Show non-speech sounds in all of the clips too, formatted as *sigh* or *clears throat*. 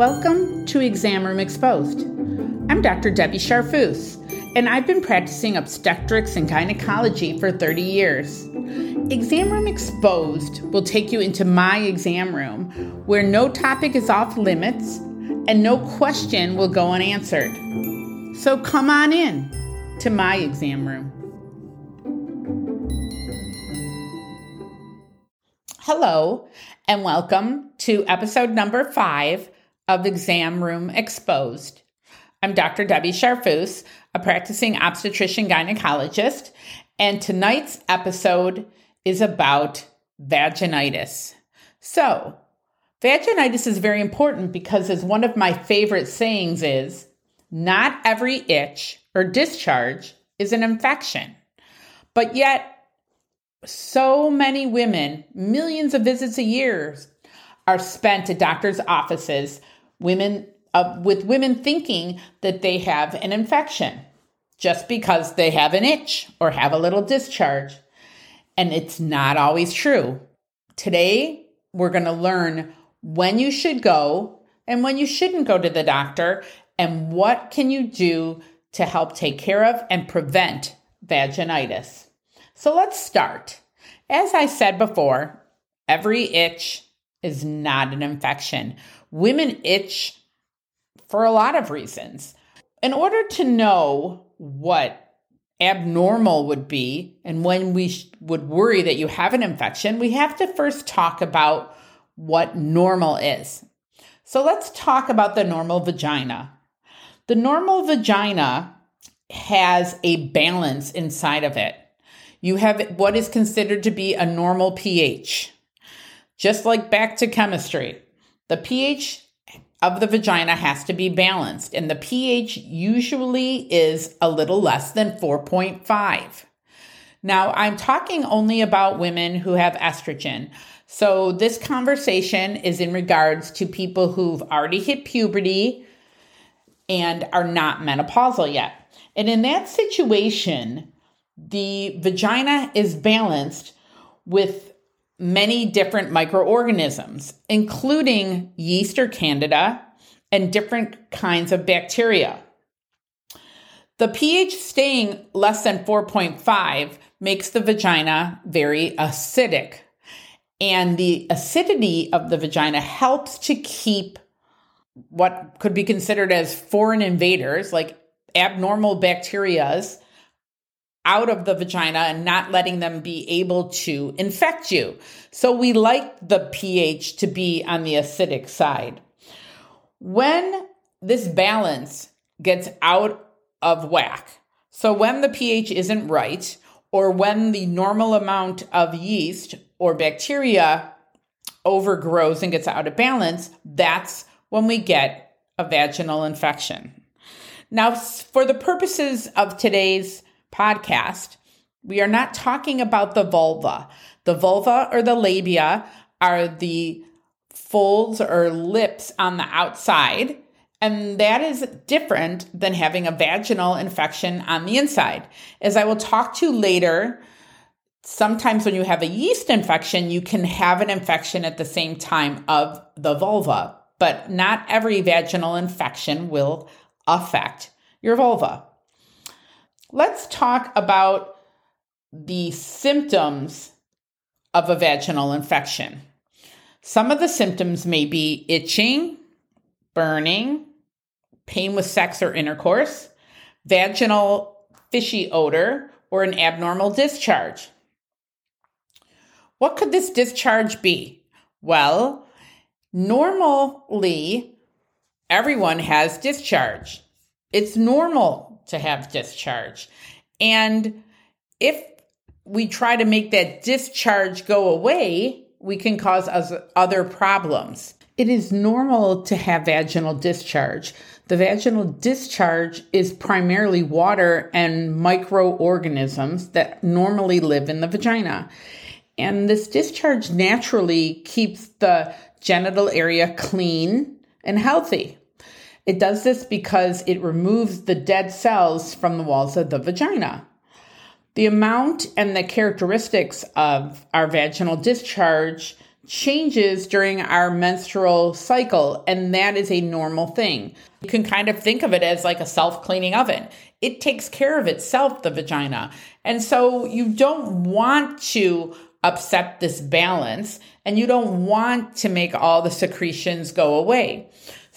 Welcome to Exam Room Exposed. I'm Dr. Debbie Charfus, and I've been practicing obstetrics and gynecology for 30 years. Exam Room Exposed will take you into my exam room where no topic is off limits and no question will go unanswered. So come on in to my exam room. Hello, and welcome to episode number five of Exam Room Exposed. I'm Dr. Debbie Charfus, a practicing obstetrician gynecologist, and tonight's episode is about vaginitis. So, vaginitis is very important because, as one of my favorite sayings is, not every itch or discharge is an infection. But yet, so many women, millions of visits a year, are spent at doctors' offices women uh, with women thinking that they have an infection just because they have an itch or have a little discharge. And it's not always true. Today, we're going to learn when you should go and when you shouldn't go to the doctor and what can you do to help take care of and prevent vaginitis. So let's start. As I said before, every itch is not an infection. Women itch for a lot of reasons. In order to know what abnormal would be and when we sh- would worry that you have an infection, we have to first talk about what normal is. So let's talk about the normal vagina. The normal vagina has a balance inside of it. You have what is considered to be a normal pH. Just like back to chemistry, the pH of the vagina has to be balanced, and the pH usually is a little less than 4.5. Now, I'm talking only about women who have estrogen. So, this conversation is in regards to people who've already hit puberty and are not menopausal yet. And in that situation, the vagina is balanced with many different microorganisms, including yeast or candida and different kinds of bacteria. The pH staying less than 4.5 makes the vagina very acidic. And the acidity of the vagina helps to keep what could be considered as foreign invaders, like abnormal bacterias, out of the vagina and not letting them be able to infect you. So we like the pH to be on the acidic side. When this balance gets out of whack, so when the pH isn't right, or when the normal amount of yeast or bacteria overgrows and gets out of balance, that's when we get a vaginal infection. Now, for the purposes of today's podcast, we are not talking about the vulva. The vulva or the labia are the folds or lips on the outside, and that is different than having a vaginal infection on the inside. As I will talk to later, sometimes when you have a yeast infection, you can have an infection at the same time of the vulva, but not every vaginal infection will affect your vulva. Let's talk about the symptoms of a vaginal infection. Some of the symptoms may be itching, burning, pain with sex or intercourse, vaginal fishy odor, or an abnormal discharge. What could this discharge be? Well, normally everyone has discharge. It's normal to have discharge. And if we try to make that discharge go away, we can cause us other problems. It is normal to have vaginal discharge. The vaginal discharge is primarily water and microorganisms that normally live in the vagina. And this discharge naturally keeps the genital area clean and healthy. It does this because it removes the dead cells from the walls of the vagina. The amount and the characteristics of our vaginal discharge changes during our menstrual cycle, and that is a normal thing. You can kind of think of it as like a self cleaning oven. It takes care of itself, the vagina. And so you don't want to upset this balance and you don't want to make all the secretions go away.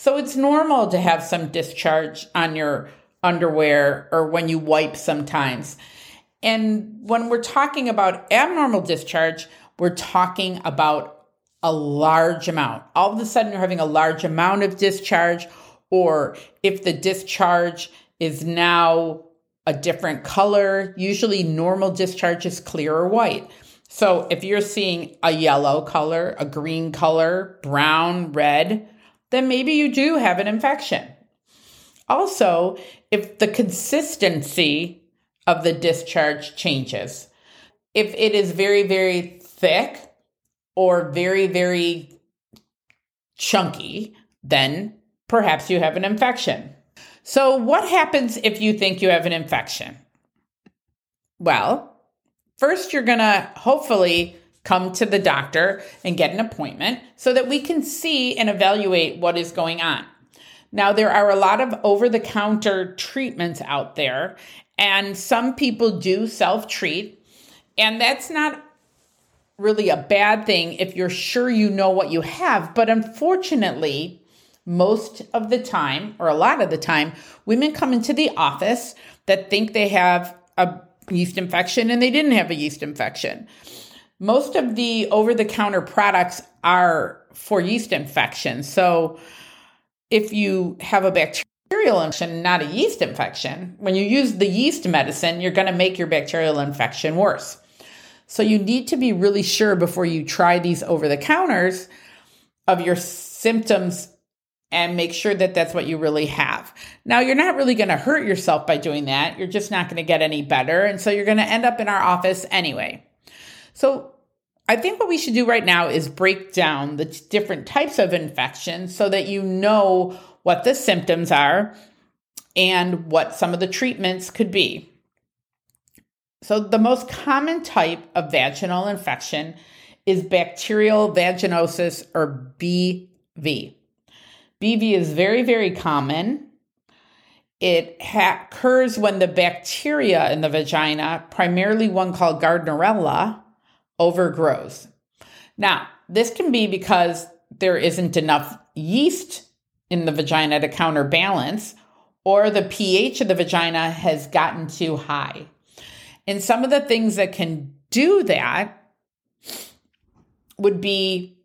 So it's normal to have some discharge on your underwear or when you wipe sometimes. And when we're talking about abnormal discharge, we're talking about a large amount. All of a sudden, you're having a large amount of discharge, or if the discharge is now a different color, usually normal discharge is clear or white. So if you're seeing a yellow color, a green color, brown, red, then maybe you do have an infection. Also, if the consistency of the discharge changes, if it is very, very thick, or very, very chunky, then perhaps you have an infection. So, what happens if you think you have an infection? Well, first, you're going to hopefully come to the doctor and get an appointment so that we can see and evaluate what is going on. Now, there are a lot of over the counter treatments out there, and some people do self treat, and that's not really a bad thing if you're sure you know what you have. But unfortunately, most of the time, or a lot of the time, women come into the office that think they have a yeast infection and they didn't have a yeast infection. Most of the over the counter products are for yeast infections. So if you have a bacterial infection, not a yeast infection, when you use the yeast medicine, you're going to make your bacterial infection worse. So you need to be really sure before you try these over the counters of your symptoms and make sure that that's what you really have. Now, you're not really going to hurt yourself by doing that. You're just not going to get any better. And so you're going to end up in our office anyway. So I think what we should do right now is break down the different types of infections so that you know what the symptoms are and what some of the treatments could be. So, the most common type of vaginal infection is bacterial vaginosis or BV. BV is very, very common. It ha- occurs when the bacteria in the vagina, primarily one called Gardnerella, overgrows. Now, this can be because there isn't enough yeast in the vagina to counterbalance, or the pH of the vagina has gotten too high. And some of the things that can do that would be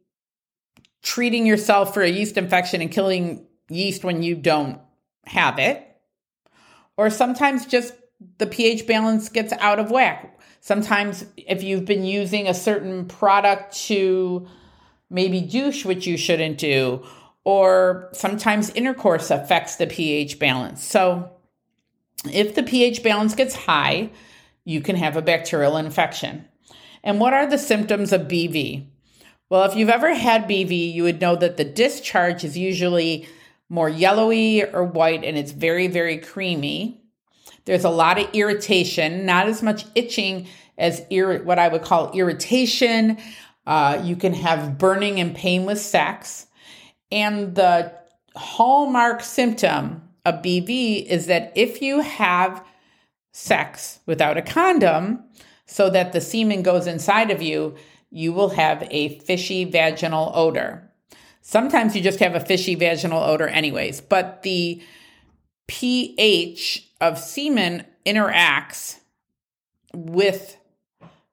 treating yourself for a yeast infection and killing yeast when you don't have it. Or sometimes just the pH balance gets out of whack. Sometimes, if you've been using a certain product to maybe douche, which you shouldn't do, or sometimes intercourse affects the pH balance. So, if the pH balance gets high, you can have a bacterial infection. And what are the symptoms of BV? Well, if you've ever had BV, you would know that the discharge is usually more yellowy or white and it's very, very creamy. There's a lot of irritation, not as much itching as ir- what I would call irritation. Uh, you can have burning and pain with sex. And the hallmark symptom of BV is that if you have sex without a condom so that the semen goes inside of you, you will have a fishy vaginal odor. Sometimes you just have a fishy vaginal odor, anyways, but the pH of semen interacts with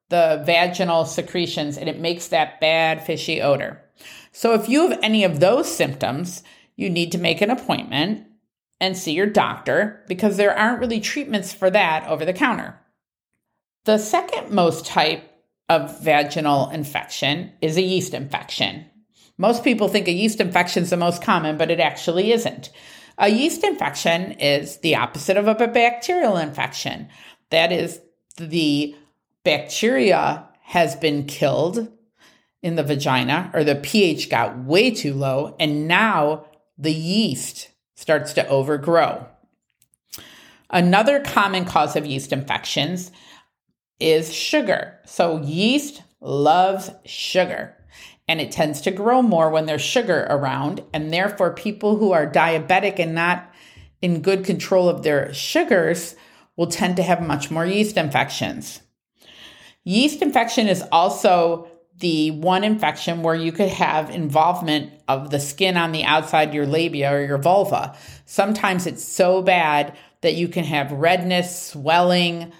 the vaginal secretions and it makes that bad fishy odor. So if you have any of those symptoms, you need to make an appointment and see your doctor because there aren't really treatments for that over the counter. The second most type of vaginal infection is a yeast infection. Most people think a yeast infection is the most common, but it actually isn't. A yeast infection is the opposite of a bacterial infection. That is, the bacteria has been killed in the vagina, or the pH got way too low, and now the yeast starts to overgrow. Another common cause of yeast infections is sugar. So, yeast loves sugar. And it tends to grow more when there's sugar around. And therefore, people who are diabetic and not in good control of their sugars will tend to have much more yeast infections. Yeast infection is also the one infection where you could have involvement of the skin on the outside your labia or your vulva. Sometimes it's so bad that you can have redness, swelling,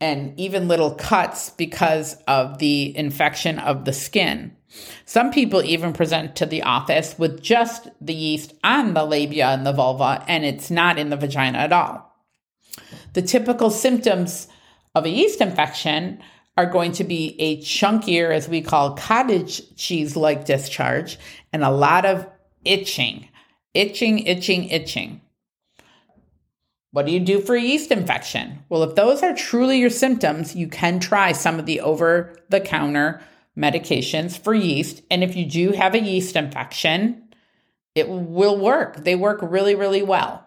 and even little cuts because of the infection of the skin. Some people even present to the office with just the yeast on the labia and the vulva, and it's not in the vagina at all. The typical symptoms of a yeast infection are going to be a chunkier, as we call cottage cheese like discharge, and a lot of itching, itching, itching, itching. What do you do for a yeast infection? Well, if those are truly your symptoms, you can try some of the over the counter medications for yeast. And if you do have a yeast infection, it will work. They work really, really well.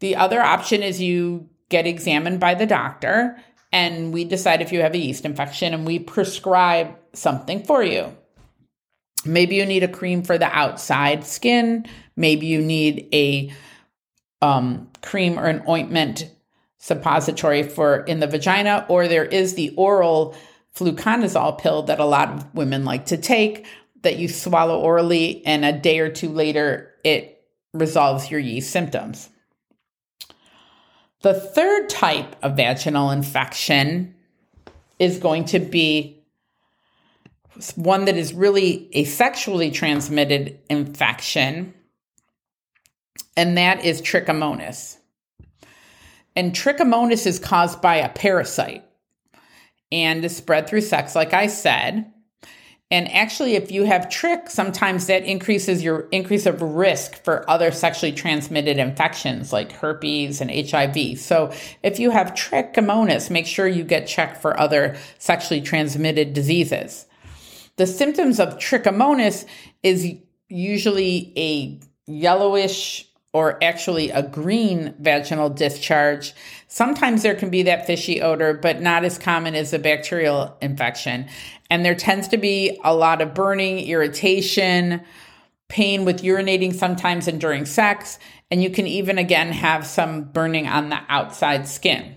The other option is you get examined by the doctor and we decide if you have a yeast infection and we prescribe something for you. Maybe you need a cream for the outside skin. Maybe you need a um, cream or an ointment suppository for in the vagina, or there is the oral fluconazole pill that a lot of women like to take that you swallow orally, and a day or two later, it resolves your yeast symptoms. The third type of vaginal infection is going to be one that is really a sexually transmitted infection, and that is trichomonas. And trichomonas is caused by a parasite and is spread through sex, like I said. And actually, if you have trich, sometimes that increases your increase of risk for other sexually transmitted infections like herpes and HIV. So if you have trichomonas, make sure you get checked for other sexually transmitted diseases. The symptoms of trichomonas is usually a yellowish or actually a green vaginal discharge. Sometimes there can be that fishy odor, but not as common as a bacterial infection. And there tends to be a lot of burning, irritation, pain with urinating sometimes and during sex. And you can even again have some burning on the outside skin.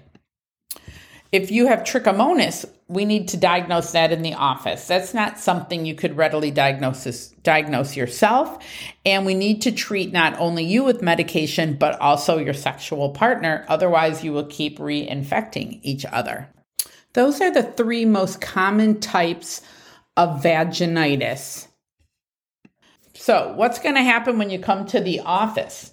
If you have trichomonas, we need to diagnose that in the office. That's not something you could readily diagnose, diagnose yourself. And we need to treat not only you with medication, but also your sexual partner. Otherwise, you will keep reinfecting each other. Those are the three most common types of vaginitis. So, what's going to happen when you come to the office?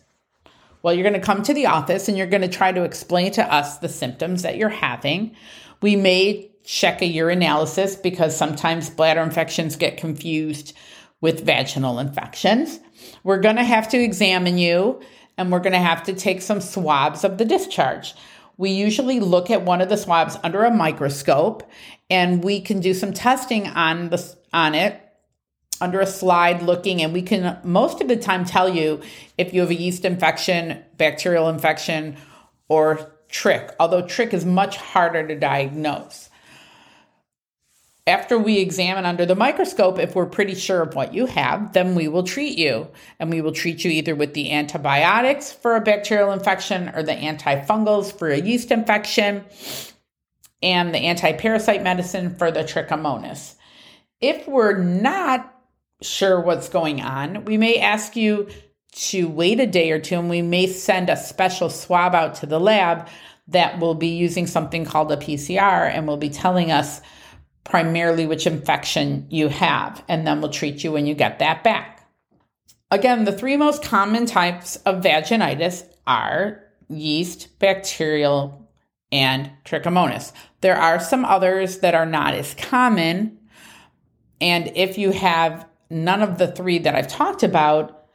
Well, you're going to come to the office and you're going to try to explain to us the symptoms that you're having. We may check a urinalysis because sometimes bladder infections get confused with vaginal infections. We're going to have to examine you and we're going to have to take some swabs of the discharge. We usually look at one of the swabs under a microscope and we can do some testing on the on it under a slide looking and we can most of the time tell you if you have a yeast infection, bacterial infection, or trich, although trich is much harder to diagnose. After we examine under the microscope, if we're pretty sure of what you have, then we will treat you. And we will treat you either with the antibiotics for a bacterial infection or the antifungals for a yeast infection and the antiparasite medicine for the trichomonas. If we're not sure what's going on, we may ask you to wait a day or two and we may send a special swab out to the lab that will be using something called a PCR and will be telling us primarily which infection you have, and then we'll treat you when you get that back. Again, the three most common types of vaginitis are yeast, bacterial, and trichomonas. There are some others that are not as common. And if you have none of the three that I've talked about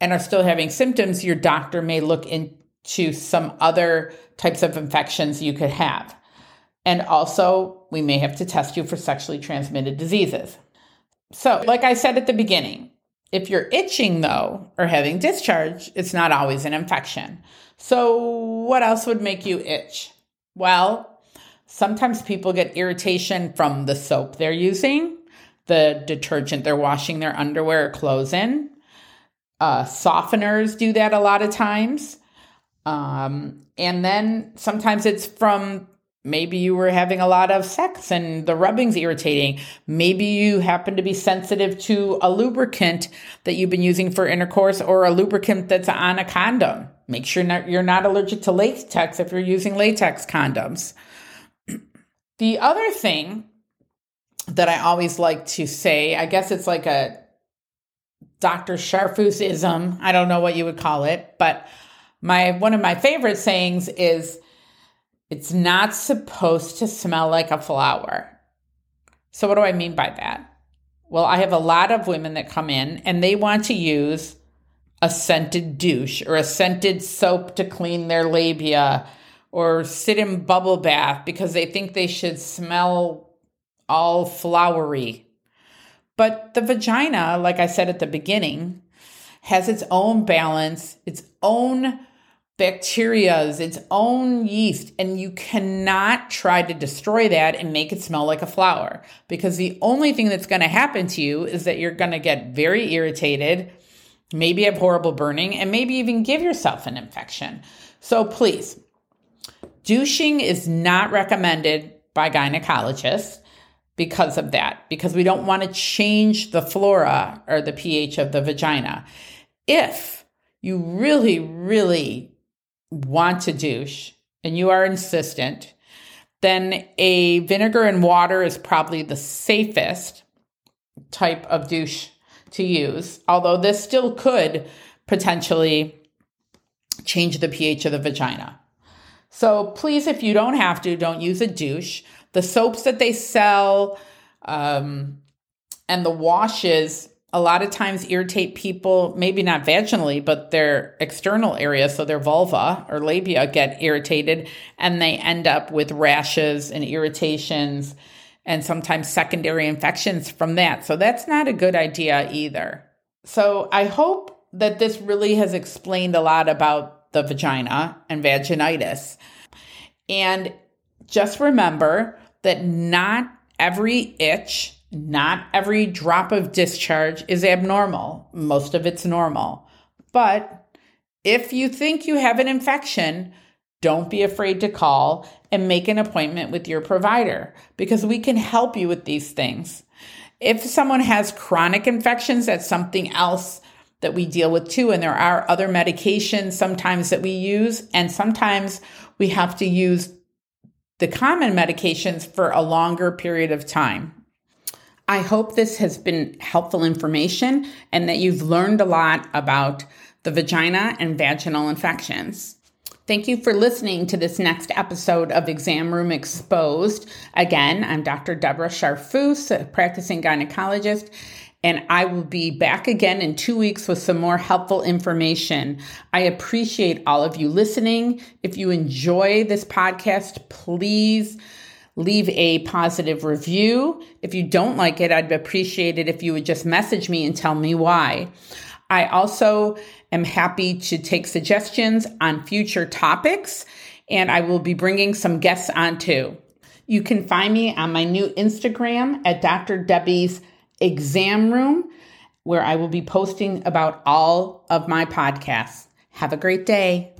and are still having symptoms, your doctor may look into some other types of infections you could have. And also, we may have to test you for sexually transmitted diseases. So, like I said at the beginning, if you're itching though or having discharge, it's not always an infection. So, what else would make you itch? Well, sometimes people get irritation from the soap they're using the detergent they're washing their underwear or clothes in. Uh, softeners do that a lot of times. Um, and then sometimes it's from maybe you were having a lot of sex and the rubbing's irritating. Maybe you happen to be sensitive to a lubricant that you've been using for intercourse or a lubricant that's on a condom. Make sure not, you're not allergic to latex if you're using latex condoms. *clears throat* the other thing that I always like to say, I guess it's like a Dr. Sharfusism. I don't know what you would call it, but my one of my favorite sayings is it's not supposed to smell like a flower. So what do I mean by that? Well, I have a lot of women that come in and they want to use a scented douche or a scented soap to clean their labia or sit in bubble bath because they think they should smell all flowery. But the vagina, like I said at the beginning, has its own balance, its own bacterias, its own yeast, and you cannot try to destroy that and make it smell like a flower because the only thing that's going to happen to you is that you're going to get very irritated, maybe have horrible burning, and maybe even give yourself an infection. So please, douching is not recommended by gynecologists because of that, because we don't want to change the flora or the pH of the vagina. If you really, really want to douche and you are insistent, then a vinegar and water is probably the safest type of douche to use, although this still could potentially change the pH of the vagina. So please, if you don't have to, don't use a douche. The soaps that they sell um, and the washes a lot of times irritate people, maybe not vaginally, but their external area, so their vulva or labia get irritated and they end up with rashes and irritations and sometimes secondary infections from that. So that's not a good idea either. So I hope that this really has explained a lot about the vagina and vaginitis. And just remember that not every itch not every drop of discharge is abnormal. Most of it's normal. But if you think you have an infection, don't be afraid to call and make an appointment with your provider because we can help you with these things. If someone has chronic infections, that's something else that we deal with too. And there are other medications sometimes that we use, and sometimes we have to use the common medications for a longer period of time. I hope this has been helpful information and that you've learned a lot about the vagina and vaginal infections. Thank you for listening to this next episode of Exam Room Exposed. Again, I'm Dr. Deborah Sharfus, a practicing gynecologist, and I will be back again in two weeks with some more helpful information. I appreciate all of you listening. If you enjoy this podcast, please leave a positive review. If you don't like it, I'd appreciate it if you would just message me and tell me why. I also am happy to take suggestions on future topics, and I will be bringing some guests on too. You can find me on my new Instagram at Dr. Debbie's Exam Room, where I will be posting about all of my podcasts. Have a great day.